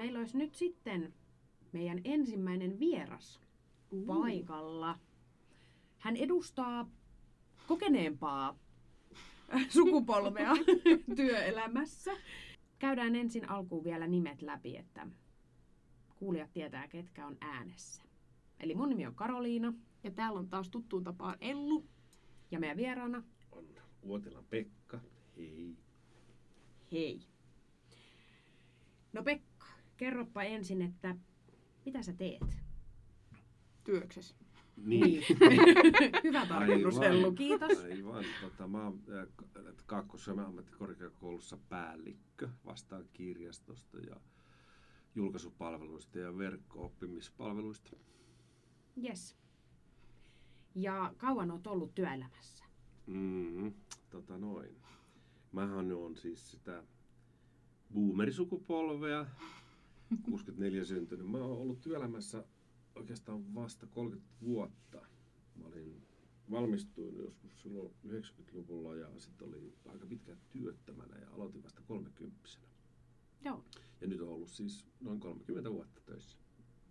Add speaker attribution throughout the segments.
Speaker 1: meillä olisi nyt sitten meidän ensimmäinen vieras
Speaker 2: Uh.
Speaker 1: paikalla. Hän edustaa kokeneempaa sukupolvea työelämässä. Käydään ensin alkuun vielä nimet läpi, että kuulijat tietää, ketkä on äänessä. Eli mun nimi on Karoliina
Speaker 2: Ja täällä on taas tuttuun tapaan Ellu.
Speaker 1: ja meidän vieraana
Speaker 3: On Uotilan Pekka. Hei.
Speaker 1: Hei. No Pekka, kerropa ensin, että mitä sä teet?
Speaker 2: Työksessä.
Speaker 3: Niin.
Speaker 1: Hyvä tarkennus. Ellu, kiitos.
Speaker 3: Aivan. Tota, mä oon äh, Kaakkois-Suomen ammattikorkeakoulussa päällikkö. Vastaan kirjastosta ja julkaisupalveluista ja verkko-oppimispalveluista.
Speaker 1: Yes. Ja kauan oot ollut työelämässä?
Speaker 3: Mm, tota noin. Mähän on siis sitä boomerisukupolvea, 64 syntynyt. Mä oon ollut työelämässä oikeastaan vasta 30 vuotta. Mä olin valmistuin joskus silloin 90-luvulla ja sitten oli aika pitkään työttömänä ja aloitin vasta 30
Speaker 1: Joo.
Speaker 3: Ja nyt on ollut siis noin 30 vuotta töissä.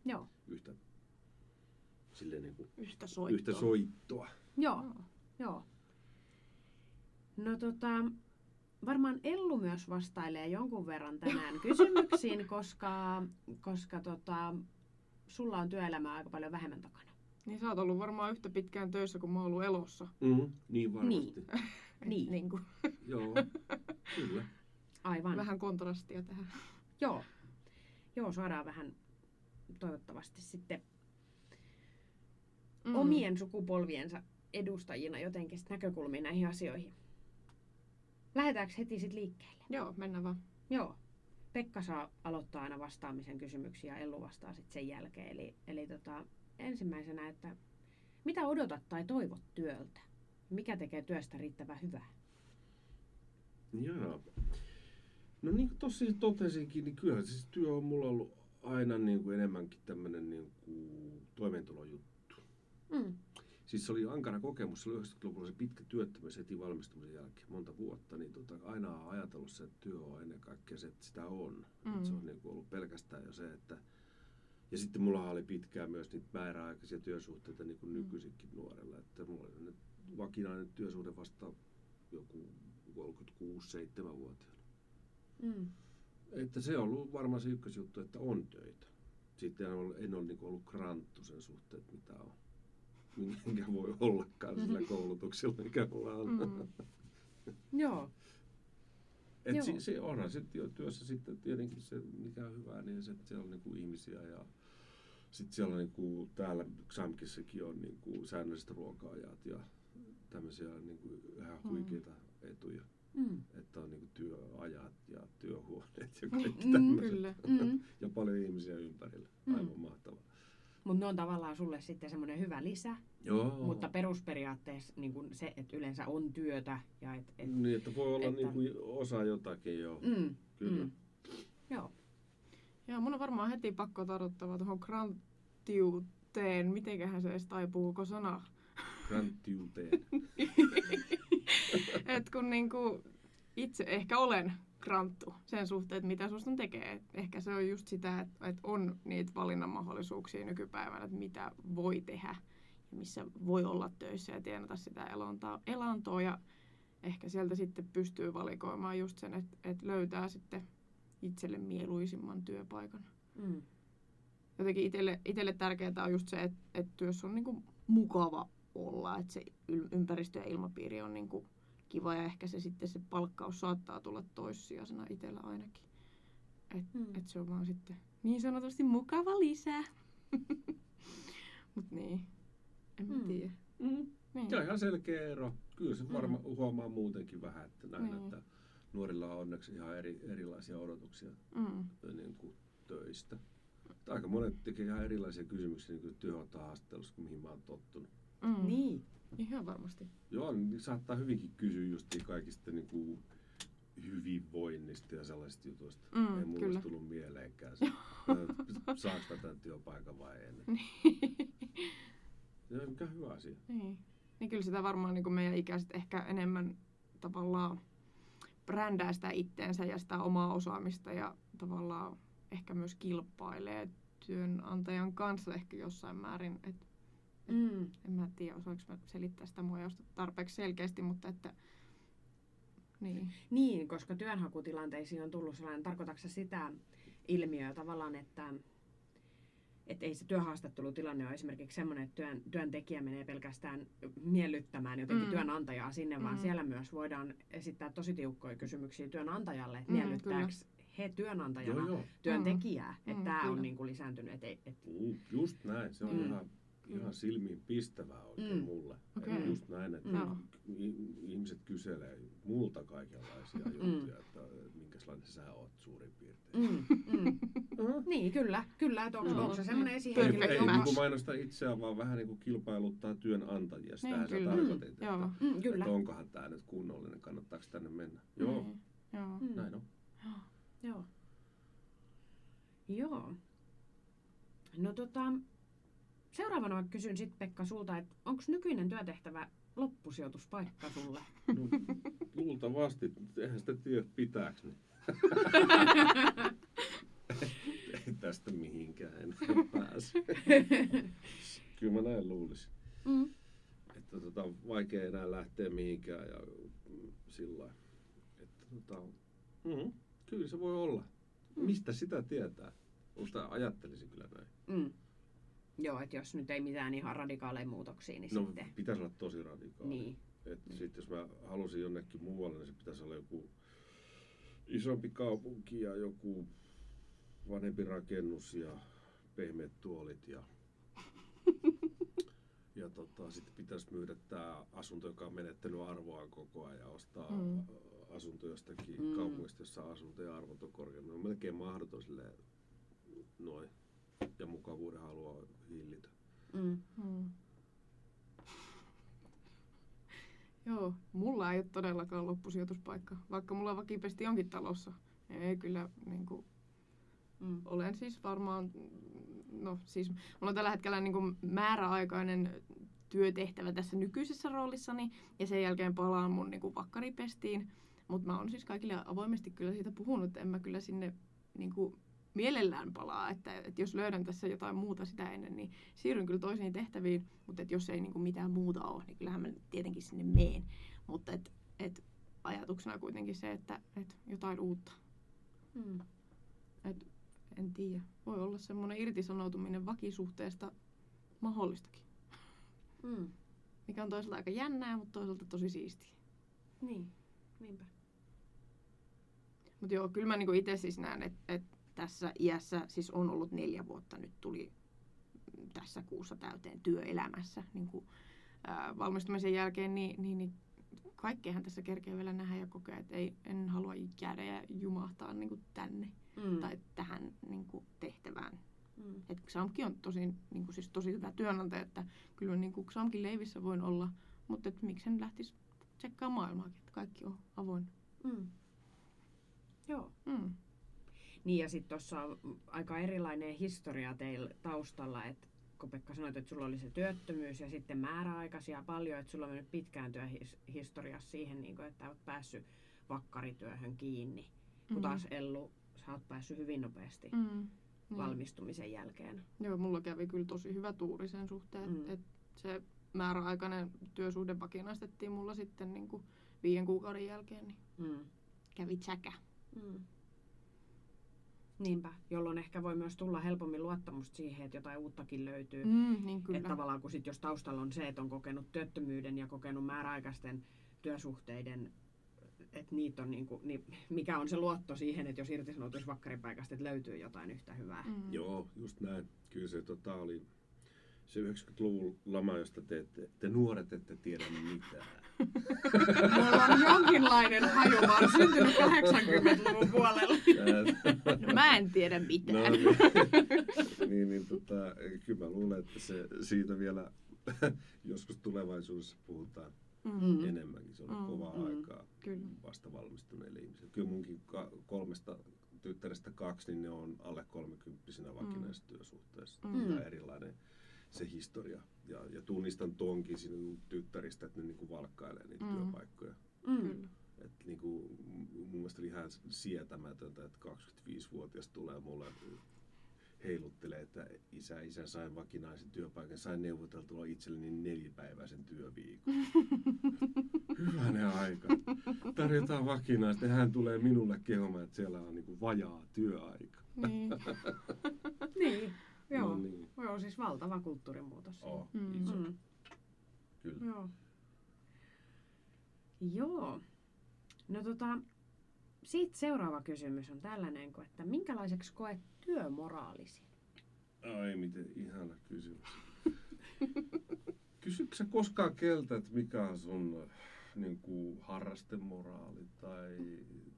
Speaker 1: Joo.
Speaker 3: Yhtä, silleen niin kuin,
Speaker 2: Yhtä soittoa.
Speaker 3: yhtä soittoa.
Speaker 1: Joo.
Speaker 2: Joo.
Speaker 1: Joo. No tota, varmaan Ellu myös vastailee jonkun verran tänään kysymyksiin, koska, koska tota, sulla on työelämää aika paljon vähemmän takana.
Speaker 2: Niin sä oot ollut varmaan yhtä pitkään töissä kuin mä oon ollut elossa.
Speaker 3: Mm, niin varmasti.
Speaker 2: Et
Speaker 1: Niin.
Speaker 2: Niin kuin,
Speaker 3: Joo, kyllä.
Speaker 1: Aivan.
Speaker 2: vähän kontrastia tähän.
Speaker 1: Joo. Joo, saadaan vähän toivottavasti sitten mm. omien sukupolviensa edustajina jotenkin sit näkökulmiin näihin asioihin. Lähdetäänkö heti sitten liikkeelle?
Speaker 2: Joo, mennään vaan.
Speaker 1: Joo. Pekka saa aloittaa aina vastaamisen kysymyksiä ja Ellu vastaa sitten sen jälkeen. Eli, eli tota, ensimmäisenä, että mitä odotat tai toivot työltä? Mikä tekee työstä riittävän hyvää?
Speaker 3: Joo. No niin kuin tuossa totesinkin, niin kyllä siis työ on mulla ollut aina niin kuin enemmänkin tämmöinen niin kuin toimeentulojuttu.
Speaker 1: Mm.
Speaker 3: Siis se oli ankara kokemus, se oli 90-luvulla se pitkä työttömyys heti valmistumisen jälkeen, monta vuotta, niin tota, aina on ajatellut se, että työ on ennen kaikkea se, että sitä on. Mm.
Speaker 2: Mm.
Speaker 3: se on niin kuin ollut pelkästään jo se, että... Ja sitten mulla oli pitkään myös niitä määräaikaisia työsuhteita niin kuin
Speaker 2: Mm.
Speaker 3: nykyisinkin nuorella, että mulla oli nyt vakinainen työsuhde vasta joku 36-7-vuotiaana.
Speaker 1: Mm.
Speaker 3: Että se on ollut varmaan se ykkösjuttu, että on töitä. Sitten en ole, en ole niin ollut kranttu sen suhteen, että mitä on. Minkä voi ollakaan sillä koulutuksella, mikä mulla on.
Speaker 2: Mm.
Speaker 1: Joo.
Speaker 3: Et
Speaker 1: Joo.
Speaker 3: si, se onhan se työ, työssä sitten tietenkin se, mikä on hyvää, niin se, että siellä on niinku ihmisiä ja sitten siellä on niinku, täällä Xamkissakin on niinku säännölliset ruoka-ajat ja tämmöisiä niinku ihan
Speaker 2: Mm.
Speaker 3: huikeita etuja.
Speaker 1: Mm.
Speaker 3: Että on niinku työajat ja työhuoneet ja kaikki
Speaker 1: Mm,
Speaker 3: tämmöiset.
Speaker 2: Kyllä.
Speaker 1: Mm.
Speaker 3: ja paljon ihmisiä ympärillä.
Speaker 1: Mm.
Speaker 3: Aivan mahtavaa.
Speaker 1: Mutta ne on tavallaan sulle sitten semmoinen hyvä lisä,
Speaker 3: Joo.
Speaker 1: mutta perusperiaatteessa niin kun se, että yleensä on työtä ja et, et,
Speaker 3: Niin, että voi olla
Speaker 1: että-
Speaker 3: niin kuin osa jotakin jo.
Speaker 1: mm,
Speaker 3: Kyllä.
Speaker 1: Mm. Joo.
Speaker 2: Ja mun on varmaan heti pakko tarvittava tuohon granttiuteen. Mitenköhän se edes taipuu koko sana?
Speaker 3: Granttiuteen.
Speaker 2: Et kun niinku itse ehkä olen granttu sen suhteen, että mitä susta tekee. Et ehkä se on just sitä, että et on niitä valinnan mahdollisuuksia nykypäivänä, että mitä voi tehdä ja missä voi olla töissä ja tienata sitä elantoa, elantoa ja ehkä sieltä sitten pystyy valikoimaan just sen, että et löytää sitten itselle mieluisimman työpaikan.
Speaker 1: Mm.
Speaker 2: Jotenkin itselle, itselle tärkeää on just se, että, että työssä on niinku mukava olla, että se ympäristö ja ilmapiiri on niinku kiva ja ehkä se sitten se palkkaus saattaa tulla toissijaisena itsellä ainakin. Että
Speaker 1: Mm.
Speaker 2: et se on vaan sitten niin sanotusti mukava lisä. Mut niin, en mä
Speaker 1: Mm.
Speaker 2: tiedä.
Speaker 3: Mm.
Speaker 2: Niin.
Speaker 3: Se on ihan selkeä ero. Kyllä se varmaan
Speaker 2: Mm.
Speaker 3: huomaa muutenkin vähän, että näin,
Speaker 2: Niin.
Speaker 3: että nuorilla on onneksi ihan eri, erilaisia odotuksia
Speaker 2: Mm.
Speaker 3: niin kuin töistä. Aika monet tekee ihan erilaisia kysymyksiä niin kuin työhönottohaastattelussa, kuin mihin mä oon tottunut.
Speaker 2: Mm.
Speaker 1: Niin.
Speaker 2: Ihan varmasti.
Speaker 3: Joo, niin saattaa hyvinkin kysyä just kaikista niin kuin hyvinvoinnista ja sellaisista jutuista.
Speaker 2: Mm,
Speaker 3: Ei
Speaker 2: kyllä.
Speaker 3: olisi tullut mieleenkään se, että saako mä tämän työpaikan vai en. Se on mikä hyvä asia.
Speaker 2: Niin. niin kyllä sitä varmaan niin meidän ikäiset ehkä enemmän tavallaan brändää sitä itteensä ja sitä omaa osaamista ja tavallaan ehkä myös kilpailee työnantajan kanssa ehkä jossain määrin. Et
Speaker 1: Mm.
Speaker 2: en mä tiedä, osaanko mä selittää sitä muodosta tarpeeksi selkeästi, mutta että niin.
Speaker 1: Niin, koska työnhakutilanteisiin on tullut sellainen, tarkoitatko sitä ilmiöä tavallaan, että että ei se työhaastattelutilanne ole esimerkiksi semmoinen, että työn, työntekijä menee pelkästään miellyttämään jotenkin
Speaker 2: Mm.
Speaker 1: mm. työnantajaa sinne, vaan
Speaker 2: Mm.
Speaker 1: siellä myös voidaan esittää tosi tiukkoja kysymyksiä työnantajalle, että
Speaker 2: Mm,
Speaker 1: miellyttääkö he työnantajana
Speaker 3: Joo, joo.
Speaker 1: työntekijää.
Speaker 2: Mm,
Speaker 1: Että tämä
Speaker 2: kyllä.
Speaker 1: on niin kuin lisääntynyt. Et, ei- et,
Speaker 3: Mm, Just näin, se on
Speaker 2: Mm.
Speaker 3: ihan, ihan silmiin pistävää oikein
Speaker 1: Mm.
Speaker 3: mulle. Et Just näin, että
Speaker 1: Mm.
Speaker 3: i- ihmiset kyselee multa kaikenlaisia juttuja, että minkälainen sä oot suurin piirtein.
Speaker 1: mm, mm. niin, kyllä. kyllä että onko,
Speaker 2: Joo.
Speaker 1: onko se semmoinen
Speaker 3: Ei,
Speaker 1: esihenkilö,
Speaker 3: ei
Speaker 1: joka...
Speaker 3: niin kuin mainosta itseään, vaan vähän niin kuin kilpailuttaa työnantajia. Sitähän
Speaker 2: Niin,
Speaker 3: sä tarkoitit, että,
Speaker 2: Joo.
Speaker 1: Mm, kyllä.
Speaker 3: että onkohan tämä nyt kunnollinen, kannattaako tänne mennä. Joo,
Speaker 2: Niin. Joo.
Speaker 1: Mm.
Speaker 3: näin on.
Speaker 1: Joo. Joo. No tota, seuraavana mä kysyn sit Pekka sulta, että onko nykyinen työtehtävä loppusijoituspaikka sulle?
Speaker 3: No, luultavasti, eihän sitä tiedä pitääkö ne. Ei tästä mihinkään enää pääse. Kyllä mä näin luulisin.
Speaker 1: Mm.
Speaker 3: Että tota, vaikea enää lähteä mihinkään ja mm, sillä. Että tota, mm, kyllä se voi olla. Mistä sitä tietää? Mutta ajattelisin kyllä näin.
Speaker 1: Mm. Joo, että jos nyt ei mitään ihan radikaaleja muutoksia, niin
Speaker 3: No
Speaker 1: sitten...
Speaker 3: pitäisi olla tosi radikaali.
Speaker 1: Niin.
Speaker 3: Et sit jos mä halusin jonnekin muualle, niin se pitäisi olla joku isompi kaupunki ja joku vanhempi rakennus ja pehmeät tuolit ja, ja tota, sitten pitäisi myydä tämä asunto, joka on menettänyt arvoaan koko ajan ja ostaa
Speaker 2: Mm.
Speaker 3: mm. asunto jostakin
Speaker 1: Mm.
Speaker 3: mm. kaupungista, jossa asuntojen arvot on korkeammat. On melkein mahdoton silleen noin ja mukavuuden haluaa hillitä.
Speaker 1: Mm.
Speaker 2: Mm. Joo, mulla ei ole todellakaan loppusijoituspaikka, vaikka mulla vakipesti onkin talossa. Ei kyllä, niin kuin,
Speaker 1: Mm.
Speaker 2: olen siis varmaan, no siis mulla on tällä hetkellä niin kuin määräaikainen työtehtävä tässä nykyisessä roolissani ja sen jälkeen palaan mun niin kuin vakkaripestiin. Mutta mä oon siis kaikille avoimesti kyllä siitä puhunut, en mä kyllä sinne niin kuin mielellään palaa, että, että jos löydän tässä jotain muuta sitä ennen, niin siirryn kyllä toisiin tehtäviin, mutta että jos ei niin kuin mitään muuta ole, niin kyllähän mä tietenkin sinne meen. Mutta et, et ajatuksena kuitenkin se, että et jotain uutta.
Speaker 1: Mm.
Speaker 2: Et, en tiedä. Voi olla semmoinen irtisanoutuminen vakisuhteesta mahdollistakin.
Speaker 1: Mm.
Speaker 2: Mikä on toisaalta aika jännää, mutta toisaalta tosi siistiä.
Speaker 1: Niin, niinpä.
Speaker 2: Mutta joo, kyllä mä niinku itse siis näen, että et tässä iässä siis on ollut neljä vuotta, nyt tuli tässä kuussa täyteen työelämässä niin kuin, ää, valmistumisen jälkeen, niin, niin, niin kaikkeahan tässä kerkee vielä nähdä ja kokea, että ei, en halua jäädä ja jumahtaa niin kuin tänne
Speaker 1: Mm.
Speaker 2: tai tähän niin kuin tehtävään.
Speaker 1: Mm.
Speaker 2: Et Xamki on tosi, niin kuin, siis tosi hyvä työnantaja, että kyllä niin kuin Xamkin leivissä voin olla, mutta et miksen lähtisi tsekkaa maailmaakin, että kaikki on avoin.
Speaker 1: Mm. Joo.
Speaker 2: Mm.
Speaker 1: Niin ja sitten tuossa on aika erilainen historia teillä taustalla, että kun Pekka sanoit, että sulla oli se työttömyys ja sitten määräaikaisia paljon, että sulla on mennyt pitkään työhistoriassa siihen, niin kuin, että olet päässyt vakkarityöhön kiinni. Kun
Speaker 2: Mm.
Speaker 1: taas Ellu, sä oot päässyt hyvin nopeasti
Speaker 2: Mm. Niin.
Speaker 1: valmistumisen jälkeen.
Speaker 2: Joo, mulla kävi kyllä tosi hyvä tuuri sen suhteen,
Speaker 1: Mm.
Speaker 2: että et se määräaikainen työsuhde vakinaistettiin mulla sitten niin kuin viiden kuukauden jälkeen, niin
Speaker 1: Mm.
Speaker 2: kävi tsäkä.
Speaker 1: Mm. Niinpä, jolloin ehkä voi myös tulla helpommin luottamusta siihen, että jotain uuttakin löytyy.
Speaker 2: Mm, niin kyllä.
Speaker 1: Että tavallaan kun sit, jos taustalla on se, että on kokenut työttömyyden ja kokenut määräaikaisten työsuhteiden, että niitä on niinku, niin mikä on se luotto siihen, että jos irtisanoutuisi vakkaripaikasta, että löytyy jotain yhtä hyvää.
Speaker 2: Mm.
Speaker 3: Joo, just näin. Kyllä se tota, oli se 90-luvun lama, josta te, ette, te nuoret ette tiedä mitään.
Speaker 1: Mulla on jonkinlainen haju, mä oon syntynyt 80-luvun puolella.
Speaker 2: No, mä en tiedä mitään.
Speaker 3: No, niin, niin, niin tota, kyllä mä luulen, että se siitä vielä joskus tulevaisuudessa puhutaan
Speaker 2: Mm.
Speaker 3: enemmänkin. Se on
Speaker 2: Mm,
Speaker 3: kovaa
Speaker 1: mm.
Speaker 3: aikaa
Speaker 2: Kyllä.
Speaker 3: vasta valmistuneille ihmisille. Kyllä munkin ka- kolmesta tyttärestä kaksi, niin ne on alle kolmekymppisinä vakinaisessa työsuhteessa.
Speaker 2: Mm.
Speaker 3: Tämä erilainen se historia. Ja, ja tunnistan tonkin sinun tyttäristä, että ne niinku valkkailee niitä
Speaker 2: Mm.
Speaker 3: työpaikkoja.
Speaker 1: Mm.
Speaker 2: Kyllä.
Speaker 3: Et niinku, mun mielestä oli ihan sietämätöntä, että 25-vuotias tulee mulle heiluttelee, että isä, isä sain vakinaisen työpaikan, sain neuvoteltua itselleni nelipäiväisen työviikon. Hyvänen aika. Tarjotaan vakinaista ja hän tulee minulle kehomaan, että siellä on niinku vajaa työaika.
Speaker 2: Niin.
Speaker 1: Niin, joo.
Speaker 3: No niin.
Speaker 1: Joo, siis valtava kulttuurimuutos. siinä.
Speaker 3: Oh,
Speaker 2: Mm.
Speaker 3: iso.
Speaker 1: Mm.
Speaker 3: Kyllä.
Speaker 1: Joo. Joo. No tota, siitä seuraava kysymys on tällainen, kuin, että minkälaiseksi koet työmoraalisi?
Speaker 3: Ai miten ihana kysymys. Kysytkö sä koskaan keltä, että mikä on sun niin kuin, harrastemoraali tai,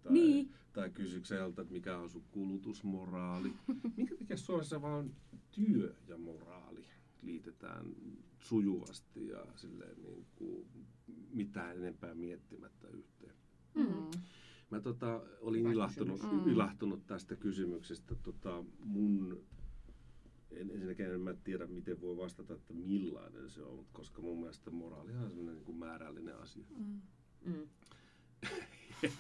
Speaker 3: tai,
Speaker 1: Niin.
Speaker 3: tai jolta, että mikä on sun kulutusmoraali? Minkä takia Suomessa vaan työ ja moraali liitetään sujuvasti ja silleen niin kuin, mitään enempää miettimättä yhteen?
Speaker 1: Mm.
Speaker 3: Mä tota, olin
Speaker 1: Hyvä
Speaker 3: ilahtunut.
Speaker 2: Mm.
Speaker 3: ilahtunut tästä kysymyksestä. Tota, mun, en, ensinnäkään en mä tiedä, miten voi vastata, että millainen se on, koska mun mielestä moraalihan on sellainen niin kuin määrällinen asia.
Speaker 2: Mm.
Speaker 1: Mm.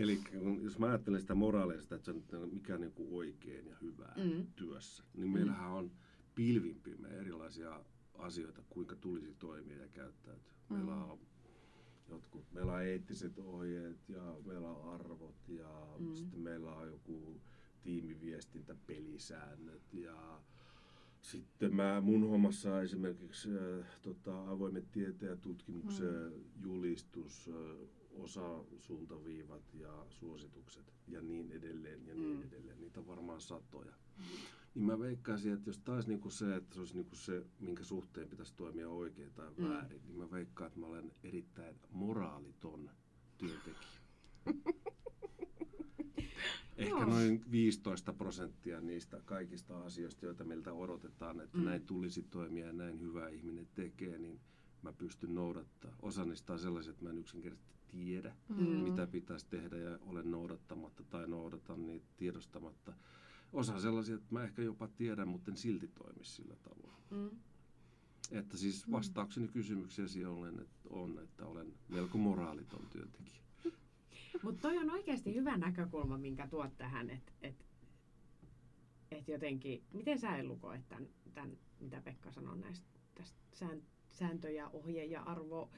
Speaker 3: Eli jos mä ajattelen sitä moraalista, että se on mikä on niin kuin oikein ja hyvää
Speaker 1: Mm.
Speaker 3: työssä, niin meillähän on pilvimpimme erilaisia asioita, kuinka tulisi toimia ja käyttäytyä. Meillä
Speaker 2: Mm.
Speaker 3: on jotkut, meillä on eettiset ohjeet ja meillä on arvot ja
Speaker 1: mm.
Speaker 3: sitten meillä on joku tiimiviestintä, pelisäännöt ja sitten mä mun hommassa esimerkiksi äh, tota, avoimen tieteen ja tutkimuksen mm. julistus, äh, osa suuntaviivat ja suositukset ja niin edelleen ja niin
Speaker 1: Mm.
Speaker 3: edelleen. Niitä on varmaan satoja. Niin mä veikkaisin, että jos taas niinku se, että se olisi niinku se, minkä suhteen pitäisi toimia oikein tai
Speaker 1: Mm.
Speaker 3: väärin, niin mä veikkaan, että mä olen erittäin moraaliton työntekijä. Ehkä
Speaker 1: Joo.
Speaker 3: noin 15 prosenttia niistä kaikista asioista, joita meiltä odotetaan, että
Speaker 1: Mm.
Speaker 3: näin tulisi toimia ja näin hyvä ihminen tekee, niin mä pystyn noudattaa. Osa niistä on sellaisia, että mä en yksinkertaisesti tiedä,
Speaker 1: Mm.
Speaker 3: mitä pitäisi tehdä ja olen noudattamatta tai noudatan niitä tiedostamatta. Osa on sellaisia, että mä ehkä jopa tiedän, mutta en silti toimi sillä tavoin.
Speaker 1: Mm.
Speaker 3: Että siis
Speaker 2: Mm.
Speaker 3: vastaukseni kysymykseesi on, että, on, että olen melko moraaliton työntekijä.
Speaker 1: Mutta toi on oikeasti hyvä näkökulma, minkä tuot tähän, että et, et jotenkin, miten sä lukoet tämän, tämän, mitä Pekka sanoi näistä tästä sään, sääntö- ja ohje- ja arvo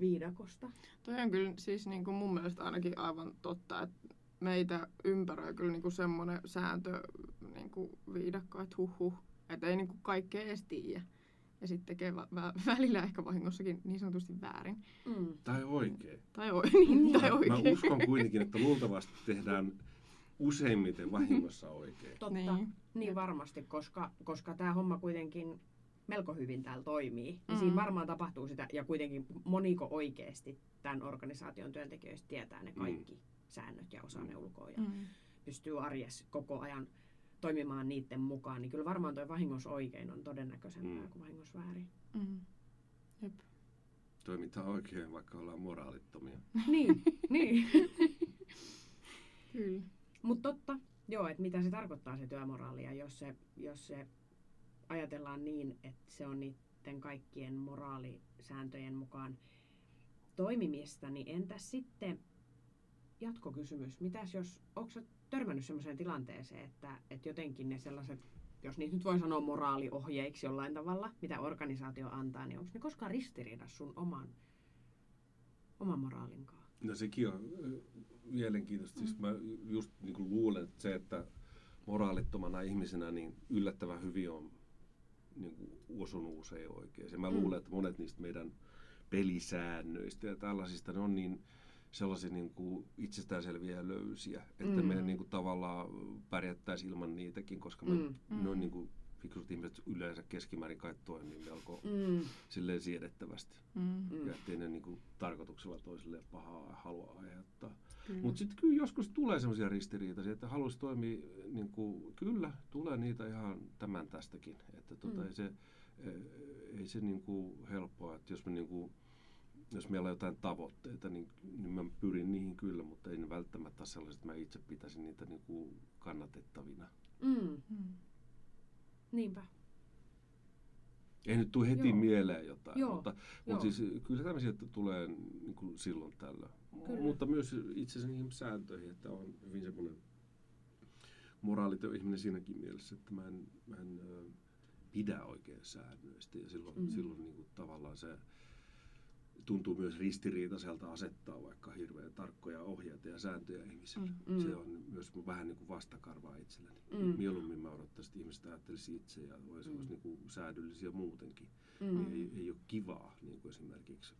Speaker 1: viidakosta?
Speaker 2: Toi on kyllä siis niin kuin mun mielestä ainakin aivan totta, että meitä ympäröi kyllä niin kuin semmoinen sääntö niin kuin viidakko, että huh huh, että ei niin kuin kaikkea edes tiedä. Ja sitten tekee vä- vä- välillä ehkä vahingossakin niin sanotusti väärin.
Speaker 1: Mm.
Speaker 3: Tai oikein.
Speaker 2: Tai, o- niin, tai
Speaker 3: Mä
Speaker 2: oikein.
Speaker 3: uskon kuitenkin, että luultavasti tehdään useimmiten vahingossa oikein.
Speaker 1: Totta, niin,
Speaker 2: Niin.
Speaker 1: niin varmasti, koska, koska tämä homma kuitenkin melko hyvin täällä toimii. Mm.
Speaker 2: Mm.
Speaker 1: Siinä varmaan tapahtuu sitä, ja kuitenkin moniko oikeasti tämän organisaation työntekijöistä tietää ne kaikki mm. säännöt ja osaa ne ulkoa ja
Speaker 2: Mm.
Speaker 1: pystyy arjessa koko ajan toimimaan niiden mukaan, niin kyllä varmaan tuo vahingossa oikein on todennäköisempää
Speaker 3: Mm.
Speaker 1: kuin vahingossa väärin.
Speaker 2: Mm. Jep.
Speaker 3: Toimitaan oikein, vaikka ollaan moraalittomia.
Speaker 1: niin, niin.
Speaker 2: Kyllä.
Speaker 1: Mutta totta, joo, että mitä se tarkoittaa se työmoraali, ja jos se, jos se ajatellaan niin, että se on niiden kaikkien moraalisääntöjen mukaan toimimista, niin entäs sitten jatkokysymys, mitäs jos, onko törmännyt sellaiseen tilanteeseen, että, että jotenkin ne sellaiset, jos niitä nyt voi sanoa moraaliohjeiksi jollain tavalla, mitä organisaatio antaa, niin onko ne koskaan ristiriidassa sun oman, oman moraalinkaan?
Speaker 3: No sekin on mielenkiintoista. Siis mä just niin kuin luulen, että se, että moraalittomana ihmisenä niin yllättävän hyvin on niin kuin osunut usein oikein. Ja mä
Speaker 1: Mm.
Speaker 3: luulen, että monet niistä meidän pelisäännöistä ja tällaisista, ne on niin sellaisia niin kuin itsestäänselviä löysiä, että
Speaker 1: Mm.
Speaker 3: me niin kuin tavallaan pärjättäisiin ilman niitäkin, koska me,
Speaker 1: Mm.
Speaker 3: ne on
Speaker 2: Mm.
Speaker 3: niin kuin fiksut ihmiset yleensä keskimäärin kai toimii melko
Speaker 1: Mm.
Speaker 3: silleen siedettävästi.
Speaker 2: Mm.
Speaker 1: Mm.
Speaker 3: Ja ettei ne niin kuin tarkoituksella toisille pahaa halua aiheuttaa. Mutta sitten kyllä joskus tulee semmoisia ristiriitaisia, että haluaisi toimia, niin kuin, kyllä tulee niitä ihan tämän tästäkin. Että tota,
Speaker 1: Mm.
Speaker 3: ei se, eh, ei se niin kuin helppoa, että jos, me niin kuin, jos meillä on jotain tavoitteita, niin, niin mä pyrin niihin kyllä, mutta ei ne välttämättä ole sellaiset, että mä itse pitäisin niitä niin kuin kannatettavina.
Speaker 1: Mm.
Speaker 2: Mm.
Speaker 1: Niinpä.
Speaker 3: Ei nyt tule heti
Speaker 1: Joo.
Speaker 3: mieleen jotain,
Speaker 1: Joo,
Speaker 3: mutta,
Speaker 1: joo.
Speaker 3: mutta siis kyllä tämmöisiä että tulee niin kuin silloin tällä.
Speaker 1: Kyllä.
Speaker 3: Mutta myös itse asiassa niihin sääntöihin, että on hyvin semmoinen moraaliton ihminen siinäkin mielessä, että mä en, mä en ö, pidä oikein säännöistä ja silloin,
Speaker 1: mm.
Speaker 3: silloin niin kuin tavallaan se tuntuu myös ristiriitaiselta asettaa vaikka hirveän tarkkoja ohjeita ja sääntöjä ihmisille.
Speaker 1: Mm.
Speaker 3: Se on myös vähän niin kuin vastakarvaa itselleni.
Speaker 1: Mm.
Speaker 3: Mieluummin mä odottaisin, että ihmiset ajattelisi itse ja olisi
Speaker 1: Mm.
Speaker 3: mm. niin kuin säädyllisiä muutenkin.
Speaker 1: Mm.
Speaker 3: Mm. Ei, ei ole kivaa niin kuin esimerkiksi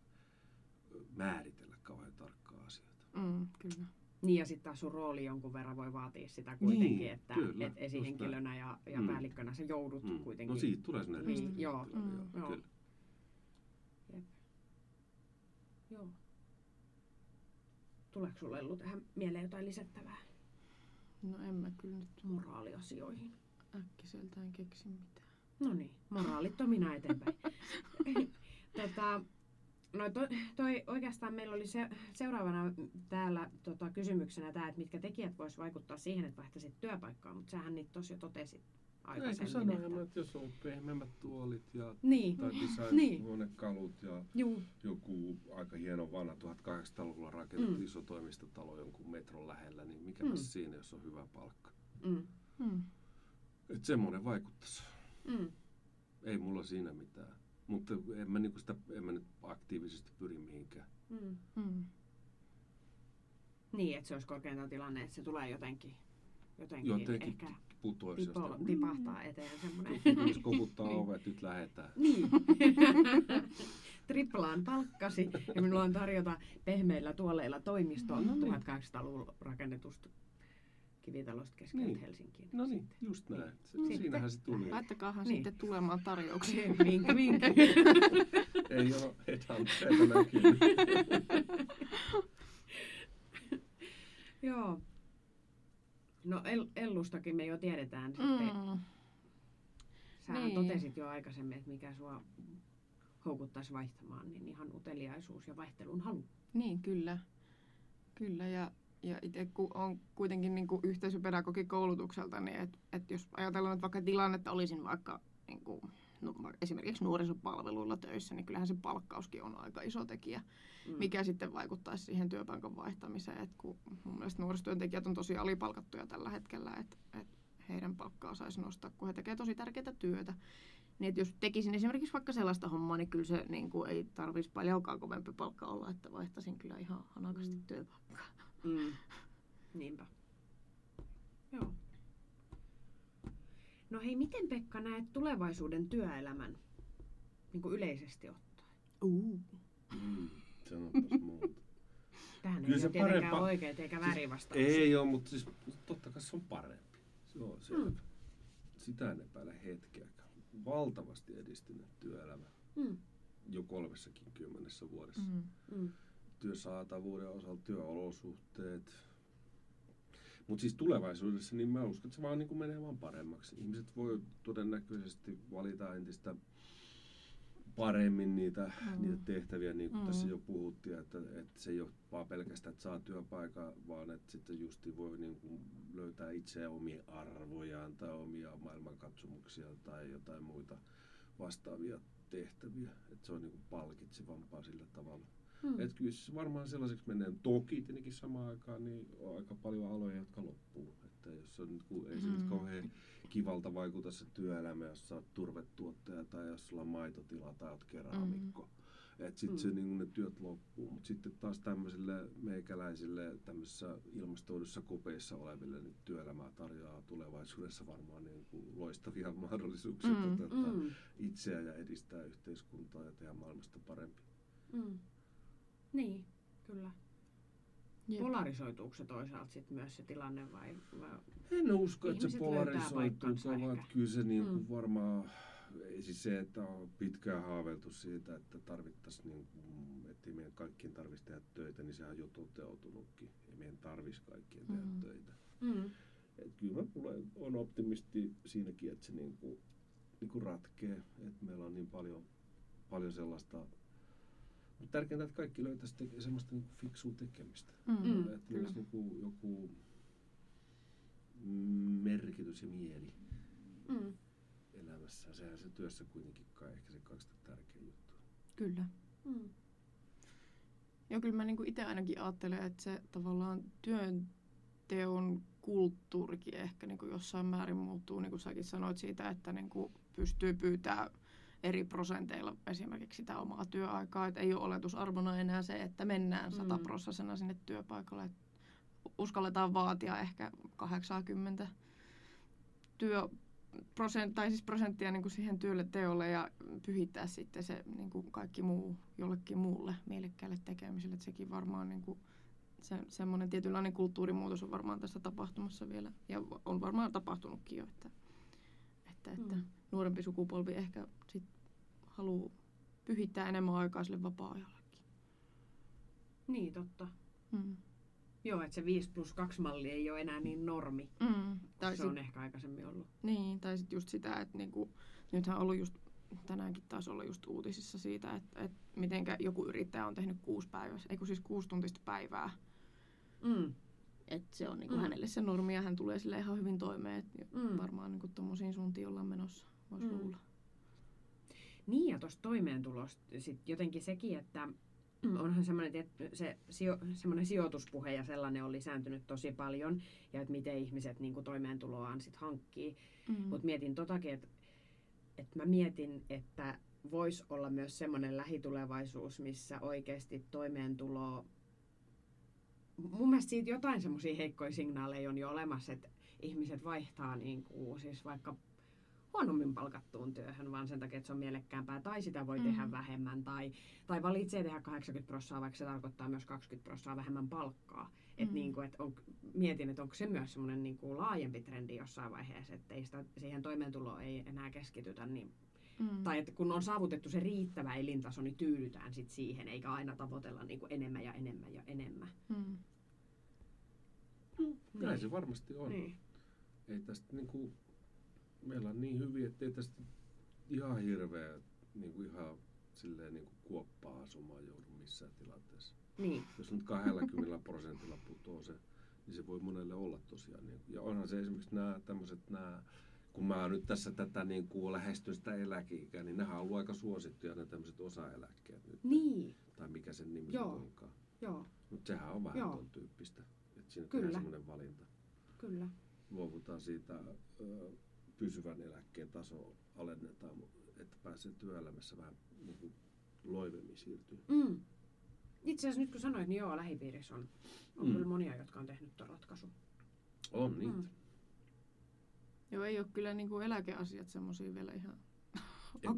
Speaker 3: määritellä kauhean tarkkaa asioita.
Speaker 2: Mm, kyllä.
Speaker 1: Niin ja sitten taas sun rooli jonkun verran voi vaatia sitä kuitenkin,
Speaker 3: Niin,
Speaker 1: että
Speaker 3: kyllä,
Speaker 1: et esihenkilönä ja, ja
Speaker 3: Mm.
Speaker 1: päällikkönä sä joudut
Speaker 3: Mm.
Speaker 1: kuitenkin.
Speaker 3: No siitä tulee sinne
Speaker 1: Niin,
Speaker 3: ristiriita.
Speaker 1: joo,
Speaker 2: Mm.
Speaker 3: joo,
Speaker 1: joo.
Speaker 3: kyllä.
Speaker 1: Joo. Tuleeko sulle Ellu tähän mieleen jotain lisättävää
Speaker 2: No en mä kyllä nyt
Speaker 1: moraaliasioihin?
Speaker 2: äkkiseltään keksi mitään.
Speaker 1: No niin, moraalittomina eteenpäin. tota, no to, toi oikeastaan meillä oli se, seuraavana täällä tota, kysymyksenä tämä, että mitkä tekijät vois vaikuttaa siihen, että vaihtaisit työpaikkaa, mutta sähän niitä tuossa jo totesit
Speaker 3: Eikö
Speaker 1: aikaisemmin.
Speaker 3: sanoa, että jos on pehmeämmät tuolit ja
Speaker 1: Niin,
Speaker 3: tai
Speaker 1: Niin.
Speaker 3: design-huonekalut ja
Speaker 1: juu,
Speaker 3: joku aika hieno vanha 1800-luvulla rakennettu
Speaker 1: Mm.
Speaker 3: iso toimistotalo jonkun metron lähellä, niin mikä
Speaker 1: Mm.
Speaker 3: siinä, jos on hyvä palkka.
Speaker 1: mm,
Speaker 2: Mm.
Speaker 3: Että semmoinen vaikuttaisi.
Speaker 1: mm,
Speaker 3: Ei mulla siinä mitään. Mutta en mä, niinku sitä, en mä nyt aktiivisesti pyri mihinkään.
Speaker 1: mm.
Speaker 2: Mm.
Speaker 1: Niin, että se olisi korkeintaan tilanne, että se tulee jotenkin, jotenkin,
Speaker 3: Jotenkin
Speaker 1: ehkä
Speaker 3: putoisi
Speaker 1: tipo,
Speaker 3: jostain.
Speaker 1: tipahtaa eteen semmoinen.
Speaker 3: Tulisi koputtaa
Speaker 1: Niin.
Speaker 3: ovet, nyt lähetään.
Speaker 1: Niin. Triplaan palkkasi ja minulla on tarjota pehmeillä tuoleilla toimistoon
Speaker 3: No niin.
Speaker 1: 1800-luvulla rakennetusta kivitalosta keskeltä
Speaker 3: Niin.
Speaker 1: Helsinkiin.
Speaker 3: No niin, just näin. Se,
Speaker 1: Sitten.
Speaker 3: siinähän se tuli.
Speaker 2: Laittakaahan
Speaker 1: Niin.
Speaker 2: sitten tulemaan tarjouksia.
Speaker 1: Vinkki, vinkki.
Speaker 3: Ei ole headhuntereita.
Speaker 1: Joo. No El- Ellustakin me jo tiedetään sitten.
Speaker 2: Mm.
Speaker 1: Sähän
Speaker 2: Niin.
Speaker 1: totesit jo aikaisemmin, että mikä sua houkuttaisi vaihtamaan, niin ihan uteliaisuus ja vaihtelun halu.
Speaker 2: Niin, kyllä. Kyllä, ja, ja itse kun on kuitenkin niin kuin yhteisöpedagogikoulutukselta, niin et, et jos ajatellaan, että vaikka tilannetta olisin vaikka niin kuin, esimerkiksi nuorisopalveluilla töissä, niin kyllähän se palkkauskin on aika iso tekijä,
Speaker 1: Mm.
Speaker 2: mikä sitten vaikuttaisi siihen työpaikan vaihtamiseen. Et kun mun mielestä nuorisotyöntekijät on tosi alipalkattuja tällä hetkellä, että et heidän palkkaa saisi nostaa, kun he tekevät tosi tärkeää työtä. Niin että jos tekisin esimerkiksi vaikka sellaista hommaa, niin kyllä se niin kuin, ei tarvitsisi paljonkaan kovempi palkka olla, että vaihtaisin kyllä ihan hanakasti
Speaker 1: Mm.
Speaker 2: työpaikkaa.
Speaker 1: Mm. Niinpä. Joo. No hei, miten Pekka näet tulevaisuuden työelämän niin kuin yleisesti ottaen?
Speaker 2: Uh.
Speaker 3: Mm, sanopas muuta.
Speaker 1: Tähän
Speaker 3: Kyllä
Speaker 1: ei
Speaker 3: se
Speaker 1: ole tietenkään
Speaker 3: parempa-
Speaker 1: oikeita eikä väärin vastauksia.
Speaker 3: Ei ole, mutta siis totta kai se on parempi. Se on selvä.
Speaker 1: Mm.
Speaker 3: Sitä en epäile hetkeäkään. Valtavasti edistynyt työelämä
Speaker 1: Mm.
Speaker 3: jo kolmessakin kymmenessä vuodessa.
Speaker 2: Mm.
Speaker 1: Mm.
Speaker 3: Työsaatavuuden osalta, työolosuhteet. Mutta siis tulevaisuudessa, niin mä uskon, että se vaan niin kuin menee vaan paremmaksi. Ihmiset voi todennäköisesti valita entistä paremmin niitä,
Speaker 2: Mm.
Speaker 3: niitä tehtäviä, niin kuin
Speaker 2: Mm.
Speaker 3: tässä jo puhuttiin, että, että se ei ole vaan pelkästään, että saa työpaikan, vaan että sitten justi voi niin kuin löytää itseä omia arvojaan tai omia maailmankatsomuksiaan tai jotain muita vastaavia tehtäviä. Että se on niin kuin palkitsevampaa sillä tavalla.
Speaker 1: Mm.
Speaker 3: Et kyllä se varmaan sellaiseksi menee. Toki tietenkin samaan aikaan niin on aika paljon aloja, jotka loppuu. Että jos on, nyt, kun ei se nyt
Speaker 2: Mm.
Speaker 3: kauhean kivalta vaikuta se työelämä, jos sä oot turvetuottaja tai jos sulla on maitotila tai oot keraamikko. Mm. Että sitten
Speaker 1: Mm.
Speaker 3: se, niin ne työt loppuu. Mutta sitten taas tämmöisille meikäläisille tämmöisissä ilmastoidussa kopeissa oleville niin työelämää tarjoaa tulevaisuudessa varmaan niin kuin loistavia mahdollisuuksia
Speaker 2: mm.
Speaker 3: toteuttaa
Speaker 1: Mm.
Speaker 3: itseä ja edistää yhteiskuntaa ja tehdä maailmasta parempi.
Speaker 1: Mm. Niin, kyllä.
Speaker 2: Jep.
Speaker 1: Polarisoituuko se toisaalta sit myös se tilanne vai, vai
Speaker 3: En usko, että se polarisoituu, vaan kyllä se niin kuin
Speaker 1: Mm.
Speaker 3: varmaan, siis se, että on pitkään haaveiltu siitä, että tarvittaisiin, niin kuin, että ei meidän kaikkien tarvitsisi tehdä töitä, niin sehän on jo toteutunutkin. Ei meidän tarvitsisi kaikkien tehdä
Speaker 2: Mm.
Speaker 3: töitä.
Speaker 1: mm.
Speaker 3: Et kyllä mä olen, on optimisti siinäkin, että se niin kuin, niin kuin ratkee, että meillä on niin paljon, paljon sellaista mutta tärkeintä, että kaikki löytäisi teke, semmoista niin kuin fiksua tekemistä.
Speaker 2: Mm.
Speaker 1: Mm.
Speaker 3: Että
Speaker 2: kyllä.
Speaker 3: olisi joku, joku merkitys ja mieli
Speaker 1: Mm.
Speaker 3: elämässä. Sehän se työssä kuitenkin kai ehkä se kaikista tärkein juttu.
Speaker 2: Kyllä.
Speaker 1: Mm.
Speaker 2: Joo, kyllä mä niinku itse ainakin ajattelen, että se tavallaan työnteon kulttuurikin ehkä niinku jossain määrin muuttuu, niin kuin säkin sanoit siitä, että niinku pystyy pyytämään eri prosenteilla esimerkiksi sitä omaa työaikaa, että ei ole oletusarvona enää se, että mennään
Speaker 1: Mm.
Speaker 2: sataprosessina sinne työpaikalle. Et uskalletaan vaatia ehkä 80 työ, prosent, tai siis prosenttia niin kuin siihen työlle teolle ja pyhittää sitten se niin kuin kaikki muu jollekin muulle mielekkäälle tekemiselle. Et sekin varmaan niin kuin, se, semmoinen tietynlainen kulttuurimuutos on varmaan tässä tapahtumassa vielä ja on varmaan tapahtunutkin jo, että, että, että
Speaker 1: Mm.
Speaker 2: nuorempi sukupolvi ehkä sit haluaa pyhittää enemmän aikaa sille vapaa-ajallekin.
Speaker 1: Niin, totta.
Speaker 2: Mm.
Speaker 1: Joo, että se 5 plus 2 malli ei ole enää niin normi.
Speaker 2: Mm. Tai
Speaker 1: se
Speaker 2: sit,
Speaker 1: on ehkä aikaisemmin ollut.
Speaker 2: Niin, tai sitten just sitä, että niinku, nythän on ollut just, tänäänkin taisi olla just uutisissa siitä, että, että mitenkä joku yrittäjä on tehnyt kuusi päivää, eikö siis kuusi tuntista päivää.
Speaker 1: Mm.
Speaker 2: Että se on niinku
Speaker 1: Mm.
Speaker 2: hänelle se normi ja hän tulee sille ihan hyvin toimeen. Et
Speaker 1: Mm.
Speaker 2: Varmaan niinku tommosiin suuntiin ollaan menossa, voisi
Speaker 1: mm.
Speaker 2: luulla.
Speaker 1: Niin, ja tuosta toimeentulosta sit jotenkin sekin, että onhan semmoinen, se sijo, semmoinen sijoituspuhe ja sellainen on lisääntynyt tosi paljon, ja että miten ihmiset niin kuin toimeentuloaan sit hankkii.
Speaker 2: Mm.
Speaker 1: Mutta mietin totakin, että, että mä mietin, että voisi olla myös semmoinen lähitulevaisuus, missä oikeasti toimeentulo... Mun mielestä siitä jotain semmoisia heikkoja signaaleja on jo olemassa, että ihmiset vaihtaa niin kuin, siis vaikka huonommin palkattuun työhön, vaan sen takia, että se on mielekkäämpää, tai sitä voi
Speaker 2: Mm.
Speaker 1: tehdä vähemmän, tai, tai valitsee tehdä 80 prosenttia, vaikka se tarkoittaa myös 20 prosenttia vähemmän palkkaa. Et
Speaker 2: Mm.
Speaker 1: niin kuin, et on, mietin, että onko se myös semmoinen niin kuin laajempi trendi jossain vaiheessa, että ei sitä, siihen toimeentuloon ei enää keskitytä. Niin,
Speaker 2: mm.
Speaker 1: Tai että kun on saavutettu se riittävä elintaso, niin tyydytään sit siihen, eikä aina tavoitella niin kuin enemmän ja enemmän ja enemmän.
Speaker 2: Mm.
Speaker 3: Näin se varmasti on.
Speaker 1: Niin.
Speaker 3: Ei tästä niinku, meillä on niin hyviä, että ei tästä ihan hirveä niinku ihan silleen niinku kuoppaa asumaan joudu missään tilanteessa.
Speaker 1: Niin.
Speaker 3: Jos nyt 20 prosentilla putoo se, niin se voi monelle olla tosiaan. Niin, ja onhan se esimerkiksi nämä tämmöiset nämä, kun mä nyt tässä tätä niin kuin lähestyn sitä eläkeikää, niin nehän on ollut aika suosittuja nämä tämmöiset osaeläkkeet nyt.
Speaker 1: Niin,
Speaker 3: Tai mikä sen nimi
Speaker 1: Joo.
Speaker 3: onkaan.
Speaker 1: joo,
Speaker 3: Mutta sehän on vähän
Speaker 1: Joo.
Speaker 3: ton tyyppistä. Että siinä
Speaker 1: Kyllä.
Speaker 3: on semmoinen valinta.
Speaker 1: kyllä.
Speaker 3: Luovutaan siitä ö, pysyvän eläkkeen taso alennetaan, että pääsee työelämässä vähän niin kuin loivemmin siirtyy.
Speaker 1: Mm. Itse asiassa nyt kun sanoit, niin joo, lähipiirissä on, on
Speaker 3: Mm.
Speaker 1: kyllä monia, jotka on tehnyt tuon ratkaisun.
Speaker 3: On niitä.
Speaker 1: Mm.
Speaker 2: Joo, ei ole kyllä niinku eläkeasiat semmoisia vielä ihan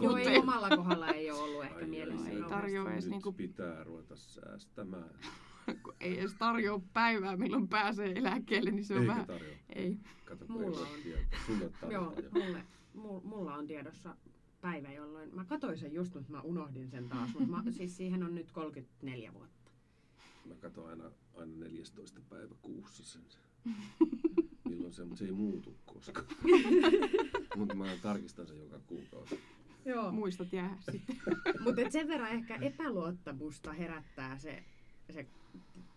Speaker 1: Joo, ei omalla kohdalla ei ole ollut ehkä
Speaker 3: Ai,
Speaker 1: mielessä.
Speaker 2: ei tarjoa edes
Speaker 3: Nyt
Speaker 2: niinku-
Speaker 3: pitää ruveta säästämään.
Speaker 2: kun ei edes tarjoa päivää, milloin pääsee eläkkeelle, niin se on
Speaker 3: Eikä
Speaker 2: vähän...
Speaker 3: tarjoa.
Speaker 2: Ei.
Speaker 3: Kato,
Speaker 1: Mulla on.
Speaker 3: Sulle
Speaker 1: Joo, mulle, mulla, mulla on tiedossa päivä, jolloin mä katsoin sen just, mutta mä unohdin sen taas. Mutta mä, siis siihen on nyt 34 vuotta.
Speaker 3: Mä katson aina, aina 14. päivä kuussa sen. Milloin se, mutta se ei muutu koskaan. mutta mä tarkistan sen joka kuukausi.
Speaker 1: Joo.
Speaker 2: Muistat jää sitten.
Speaker 1: Mutta sen verran ehkä epäluottamusta herättää se, se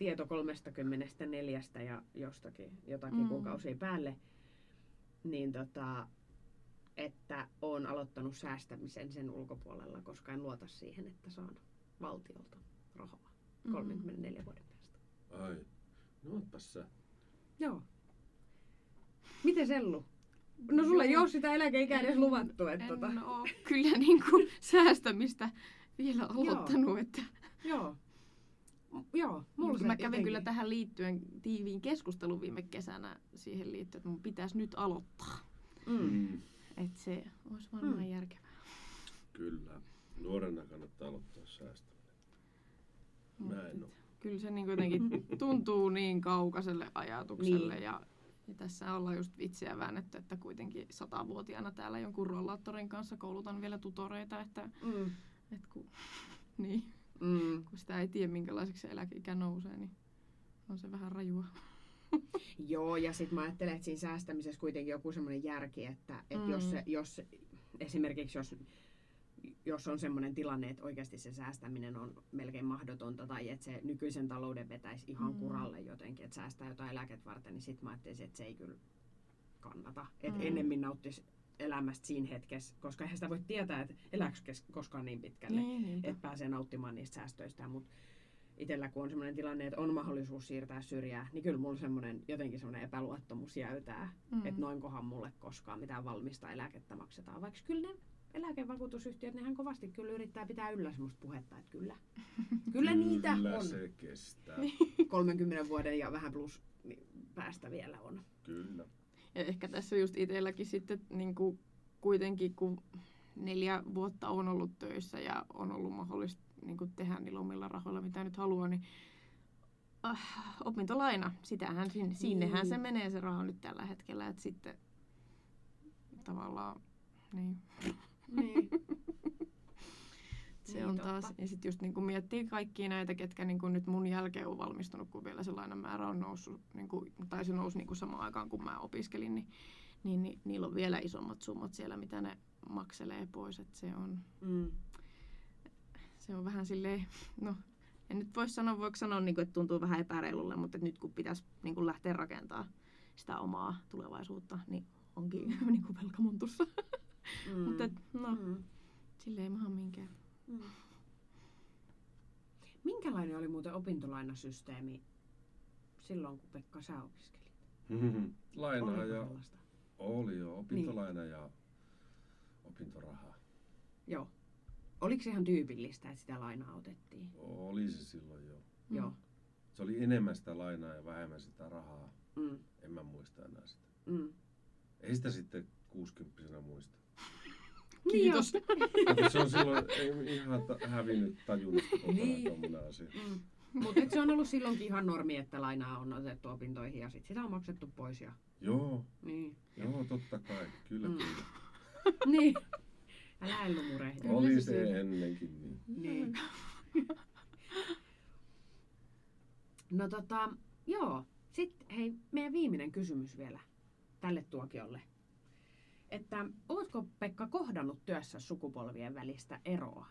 Speaker 1: tieto 34 ja jostakin jotakin
Speaker 2: Mm.
Speaker 1: mm. kuukausia päälle, niin tota, että on aloittanut säästämisen sen ulkopuolella, koska en luota siihen, että saan valtiolta rahaa
Speaker 2: Mm.
Speaker 1: 34 vuoden päästä.
Speaker 3: Ai, no ootpas sä.
Speaker 1: Joo. Miten Sellu? No sulle ei
Speaker 2: Joo.
Speaker 1: ole sitä eläkeikää edes luvattu. Että
Speaker 2: En
Speaker 1: tota,
Speaker 2: oo kyllä niinku säästämistä vielä aloittanut, että
Speaker 1: joo. Joo, mulla se
Speaker 2: mä kävin
Speaker 1: jotenkin-
Speaker 2: kyllä tähän liittyen tiiviin keskustelun viime kesänä siihen liittyen, että mun pitäisi nyt aloittaa.
Speaker 1: Mm.
Speaker 3: Mm.
Speaker 2: Että se olisi varmaan
Speaker 1: Mm.
Speaker 2: järkevää.
Speaker 3: Kyllä. Nuorena kannattaa aloittaa säästäminen. Mä en
Speaker 2: et Kyllä se niin jotenkin tuntuu niin kaukaiselle ajatukselle
Speaker 1: Niin.
Speaker 2: ja, ja tässä ollaan just vitsiä väännetty, että kuitenkin satavuotiaana täällä jonkun rollaattorin kanssa koulutan vielä tutoreita, että,
Speaker 1: Mm.
Speaker 2: että kun, niin,
Speaker 1: Mm.
Speaker 2: kun sitä ei tiedä minkälaiseksi se eläkeikä nousee, niin on se vähän rajua.
Speaker 1: Joo, ja sitten mä ajattelen, että siinä säästämisessä kuitenkin joku semmoinen järki, että, että
Speaker 2: Mm.
Speaker 1: jos, se, jos esimerkiksi jos, jos on semmoinen tilanne, että oikeasti se säästäminen on melkein mahdotonta tai että se nykyisen talouden vetäisi ihan
Speaker 2: Mm.
Speaker 1: kuralle jotenkin, että säästää jotain eläket varten, niin sitten mä ajattelisin, että se ei kyllä kannata. Että
Speaker 2: Mm.
Speaker 1: ennemmin nauttisi elämästä siinä hetkessä, koska eihän sitä voi tietää, että elääkö koskaan niin pitkälle,
Speaker 2: Niin,
Speaker 1: että pääsee nauttimaan niistä säästöistä. Mutta itsellä kun on sellainen tilanne, että on mahdollisuus siirtää syrjää, niin kyllä mulla semmoinen jotenkin semmoinen epäluottamus jäytää,
Speaker 2: Mm.
Speaker 1: että noinkohan mulle koskaan mitään valmista eläkettä maksetaan. Vaikka kyllä ne eläkevakuutusyhtiöt, nehän kovasti kyllä yrittää pitää yllä semmoista puhetta, että kyllä, kyllä niitä
Speaker 3: Kyllä
Speaker 1: on.
Speaker 3: se kestää.
Speaker 1: 30 vuoden ja vähän plus niin päästä vielä on.
Speaker 3: Kyllä.
Speaker 2: Ehkä tässä just itselläkin sitten niin kuin kuitenkin, kun neljä vuotta on ollut töissä ja on ollut mahdollista niin kuin tehdä niillä omilla rahoilla, mitä nyt haluaa, niin äh, opintolaina, sitähän, sin- sinnehän se
Speaker 1: Niin.
Speaker 2: menee se raha nyt tällä hetkellä, että sitten tavallaan, niin.
Speaker 1: Niin.
Speaker 2: Se
Speaker 1: Niin,
Speaker 2: on
Speaker 1: totta.
Speaker 2: taas, ja sitten just niin kun miettii kaikkia näitä, ketkä niin kun nyt mun jälkeen on valmistunut, kun vielä se lainamäärä on noussut, niin kun, tai se nousi niin kun samaan aikaan, kun mä opiskelin, niin, niin, niin niillä on vielä isommat summat siellä, mitä ne makselee pois. Et se, on,
Speaker 1: Mm.
Speaker 2: se on vähän silleen, no en nyt voi sanoa, voiko sanoa, niin kun, että tuntuu vähän epäreilulle, mutta nyt kun pitäisi niin kun lähteä rakentamaan sitä omaa tulevaisuutta, niin onkin niin kuin velkamontussa.
Speaker 1: Mm.
Speaker 2: mutta no,
Speaker 1: mm.
Speaker 2: silleen ei maha minkään.
Speaker 1: Mm. Minkälainen oli muuten opintolainasysteemi silloin, kun Pekka sä opiskelit?
Speaker 3: Lainaa
Speaker 1: Oliko
Speaker 3: ja
Speaker 1: sellaista?
Speaker 3: oli jo opintolaina ja opintoraha.
Speaker 1: Joo. Oliko se ihan tyypillistä, että sitä lainaa otettiin?
Speaker 3: Oli se silloin jo.
Speaker 2: Mm.
Speaker 1: Joo.
Speaker 3: Se oli enemmän sitä lainaa ja vähemmän sitä rahaa.
Speaker 1: Mm.
Speaker 3: En mä muista enää sitä.
Speaker 1: Mm.
Speaker 3: Ei sitä sitten 60 muista.
Speaker 2: Kiitos.
Speaker 3: Kato, se on silloin ei ihan ta- hävinnyt tajunnasta kokonaan
Speaker 1: Niin.
Speaker 3: asia.
Speaker 1: Mm. Mutta se on ollut silloinkin ihan normi, että lainaa on otettu opintoihin ja sit sitä on maksettu pois. Ja...
Speaker 3: Joo,
Speaker 1: Niin.
Speaker 3: joo, totta kai. Kyllä,
Speaker 1: Mm.
Speaker 3: kyllä.
Speaker 1: niin. Älä Ellu murehdi.
Speaker 3: Oli
Speaker 2: se
Speaker 3: se ennenkin niin.
Speaker 1: Niin. No tota, joo. Sitten hei, meidän viimeinen kysymys vielä tälle tuokiolle. Että ootko Pekka kohdannut työssä sukupolvien välistä eroa?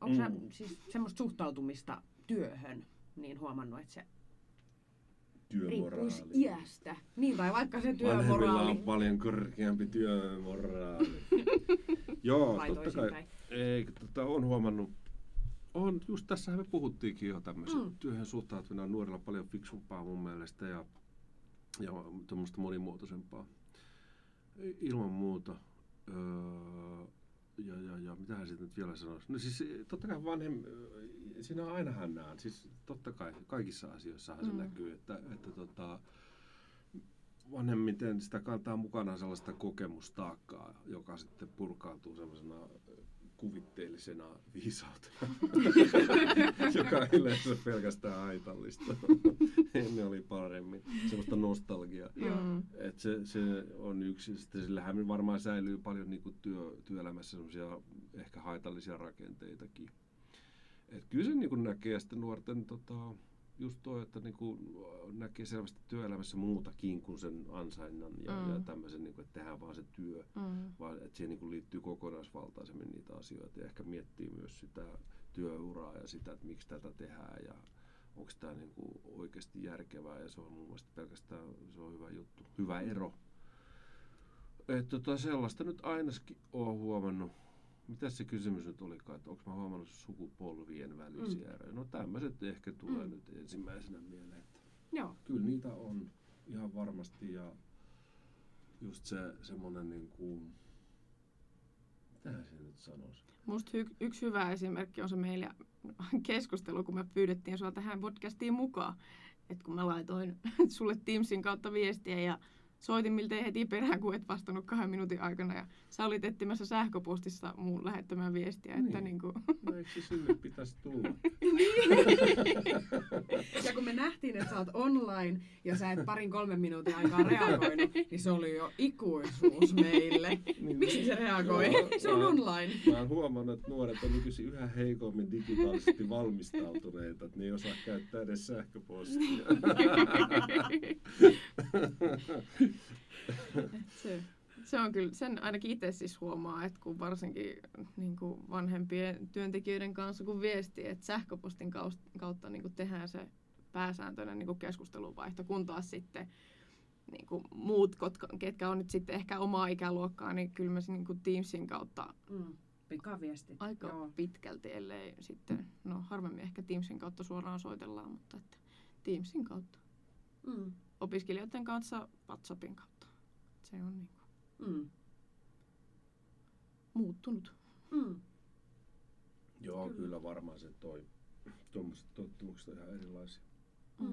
Speaker 1: Onko mm. Sä siis semmoista suhtautumista työhön niin huomannut, että se riippuisi iästä? Niin, tai vaikka se
Speaker 3: Vanhemmilla
Speaker 1: työmoraali.
Speaker 3: on paljon korkeampi työmoraali. Joo,
Speaker 1: Tai
Speaker 3: totta kai. Ei, tota, on huomannut. On, just tässähän me puhuttiinkin jo tämmöisen
Speaker 1: Mm.
Speaker 3: mm. työhön suhtautuminen on nuorilla paljon fiksumpaa mun mielestä ja, ja tuommoista monimuotoisempaa. Ilman muuta. Öö, ja, ja, ja mitähän siitä nyt vielä sanoisi? No siis totta kai vanhem, siinä on ainahan näen, siis totta kai kaikissa asioissahan se
Speaker 2: Mm.
Speaker 3: näkyy, että, että tota, vanhemmiten sitä kantaa mukana sellaista kokemustaakkaa, joka sitten purkautuu sellaisena kuvitteellisena viisautena, joka on yleensä pelkästään haitallista. Ennen oli paremmin, semmoista nostalgiaa.
Speaker 2: Mm.
Speaker 3: Et se, se on yksi, sitten sillähän varmaan säilyy paljon niin kuin työ, työelämässä semmoisia ehkä haitallisia rakenteitakin. Et kyllä se niin kuin näkee sitten nuorten tota, just toi, että niin kuin näkee selvästi työelämässä muutakin kuin sen ansainnan ja,
Speaker 2: Mm.
Speaker 3: ja tämmöisen, niin kuin, että tehdään vaan se työ,
Speaker 2: Mm.
Speaker 3: vaan että siihen niin kuin liittyy kokonaisvaltaisemmin niitä asioita ja ehkä miettii myös sitä työuraa ja sitä, että miksi tätä tehdään ja onko tämä niin kuin oikeasti järkevää ja se on mun mielestä pelkästään se on hyvä juttu, hyvä ero. Et tota, sellaista nyt ainakin olen huomannut. Mitä se kysymys nyt olikaan, että onko mä huomannut sukupolvien välisiä mm. eroja? No tämmöiset ehkä tulee
Speaker 1: Mm.
Speaker 3: nyt ensimmäisenä mieleen. Että
Speaker 1: Joo.
Speaker 3: kyllä niitä on ihan varmasti ja just se semmoinen niin kuin, mitähän se nyt sanoisi?
Speaker 2: Musta hy- yksi hyvä esimerkki on se meillä keskustelu, kun me pyydettiin sua tähän podcastiin mukaan. että kun mä laitoin sulle Teamsin kautta viestiä ja soitin miltei heti perään, kun et vastannut kahden minuutin aikana. Ja sä olit etsimässä sähköpostissa mun lähettämään viestiä, että
Speaker 3: Niin.
Speaker 2: niin kuin,
Speaker 3: No eikö se sinne pitäisi tulla?
Speaker 1: Ja kun me nähtiin, että sä oot online ja sä et parin kolmen minuutin aikaa reagoinut, niin se oli jo ikuisuus meille. Miksi se reagoi?
Speaker 3: Joo,
Speaker 1: Se on
Speaker 3: joo.
Speaker 1: online.
Speaker 3: Mä oon huomannut, että nuoret on nykyisin yhä heikommin digitaalisesti valmistautuneita, että ne ei osaa käyttää edes sähköpostia.
Speaker 2: se, se on kyllä, sen ainakin itse siis huomaa, että kun varsinkin niin kuin vanhempien työntekijöiden kanssa kun viestii, että sähköpostin kautta niin kuin tehdään se pääsääntöinen niin kuin keskustelunvaihto, kun taas sitten niin kuin muut, ketkä on nyt sitten ehkä omaa ikäluokkaa, niin kyllä mä niin kuin Teamsin kautta
Speaker 1: Mm. Pikaviestit.
Speaker 2: aika
Speaker 1: Joo.
Speaker 2: pitkälti, ellei sitten, no harvemmin ehkä Teamsin kautta suoraan soitellaan, mutta että Teamsin kautta.
Speaker 1: Mm.
Speaker 2: Opiskelijoiden kanssa WhatsAppin kautta. Se on niin kuin
Speaker 1: Mm.
Speaker 2: muuttunut.
Speaker 1: Mm.
Speaker 3: Joo,
Speaker 1: Kyllä.
Speaker 3: kyllä, varmaan se toi. Tuommoiset tottumukset on ihan erilaisia.
Speaker 1: Mm.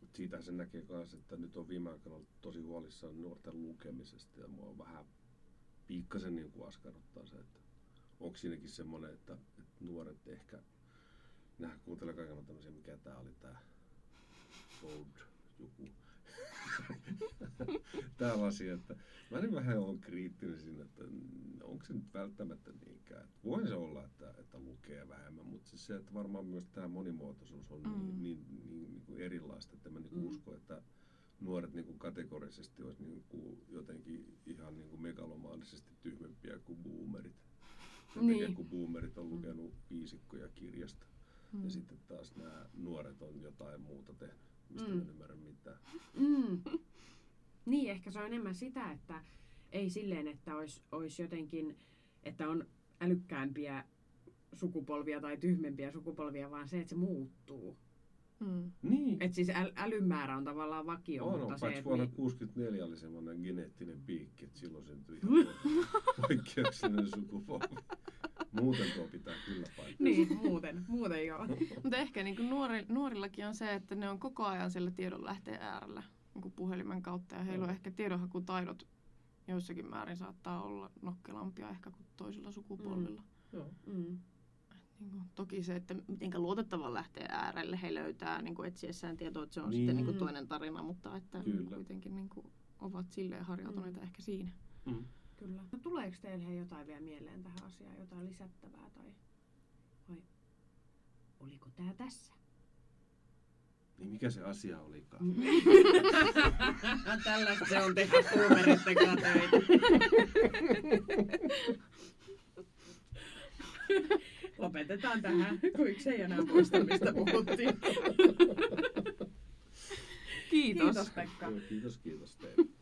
Speaker 3: Mut Siitä se näkee myös, että nyt on viime aikoina ollut tosi huolissaan nuorten lukemisesta ja mua vähän pikkasen niin kuin askarruttaa se, että onko siinäkin semmoinen, että, että nuoret ehkä, nehän kuuntelee kaikena tämmöisiä, mikä tää oli tää old joku. Tällaisia, että mä niin vähän olen kriittinen siinä, että onko se nyt välttämättä niinkään. Että Voi se olla, että, että lukee vähemmän, mutta siis se, että varmaan myös tämä monimuotoisuus on
Speaker 2: Mm.
Speaker 3: niin, niin, niin, niin kuin erilaista, että mä niin kuin
Speaker 1: Mm.
Speaker 3: usko, että nuoret niin kuin kategorisesti olisi niin kuin jotenkin ihan niin kuin megalomaanisesti tyhmempiä kuin boomerit. Sen
Speaker 2: Niin.
Speaker 3: kun boomerit on lukenut viisikkoja kirjasta.
Speaker 2: Mm.
Speaker 3: Ja sitten taas nämä nuoret on jotain muuta tehnyt, mistä mm. En ymmärrä mitään.
Speaker 1: Mm. Niin, ehkä se on enemmän sitä, että ei silleen, että olisi olis jotenkin, että on älykkäämpiä sukupolvia tai tyhmempiä sukupolvia, vaan se, että se muuttuu.
Speaker 2: Mm.
Speaker 3: Niin.
Speaker 1: Että siis äl- älymäärä on tavallaan vakio,
Speaker 3: on,
Speaker 1: mutta
Speaker 3: on,
Speaker 1: se,
Speaker 3: paitsi
Speaker 1: että
Speaker 3: vuonna
Speaker 1: mi-
Speaker 3: 64 oli semmoinen geneettinen piikki, että silloin syntyi ihan poikkeuksellinen sukupolvi. Muuten tuo pitää kyllä paikkaa.
Speaker 1: Niin, muuten, muuten joo.
Speaker 2: Mutta ehkä niin kuin nuori, nuorillakin on se, että ne on koko ajan siellä tiedonlähteen äärellä niin kuin puhelimen kautta. Ja heillä on
Speaker 3: Mm.
Speaker 2: ehkä tiedonhakutaidot joissakin määrin saattaa olla nokkelampia ehkä kuin toisilla sukupolvilla.
Speaker 3: Joo.
Speaker 1: Mm.
Speaker 2: Niin kuin, toki se, että miten luotettavan lähteen äärelle he löytää niin kuin etsiessään tietoa, että se on
Speaker 3: Niin.
Speaker 2: sitten niin kuin toinen tarina, mutta että
Speaker 3: Kyllä.
Speaker 2: kuitenkin niin kuin, ovat silleen harjautuneita ehkä siinä.
Speaker 3: Mm.
Speaker 1: Kyllä. No, tuleeko teille jotain vielä mieleen tähän asiaan, jotain lisättävää tai vai oliko tää tässä?
Speaker 3: Niin mikä se asia olikaan?
Speaker 1: Mm. Tällaista se on tehdä boomeritten kanssa töitä. Lopetetaan tähän, kun yksi ei enää muista, mistä puhuttiin.
Speaker 2: Kiitos.
Speaker 1: Kiitos Pekka.
Speaker 3: Kiitos, kiitos teille.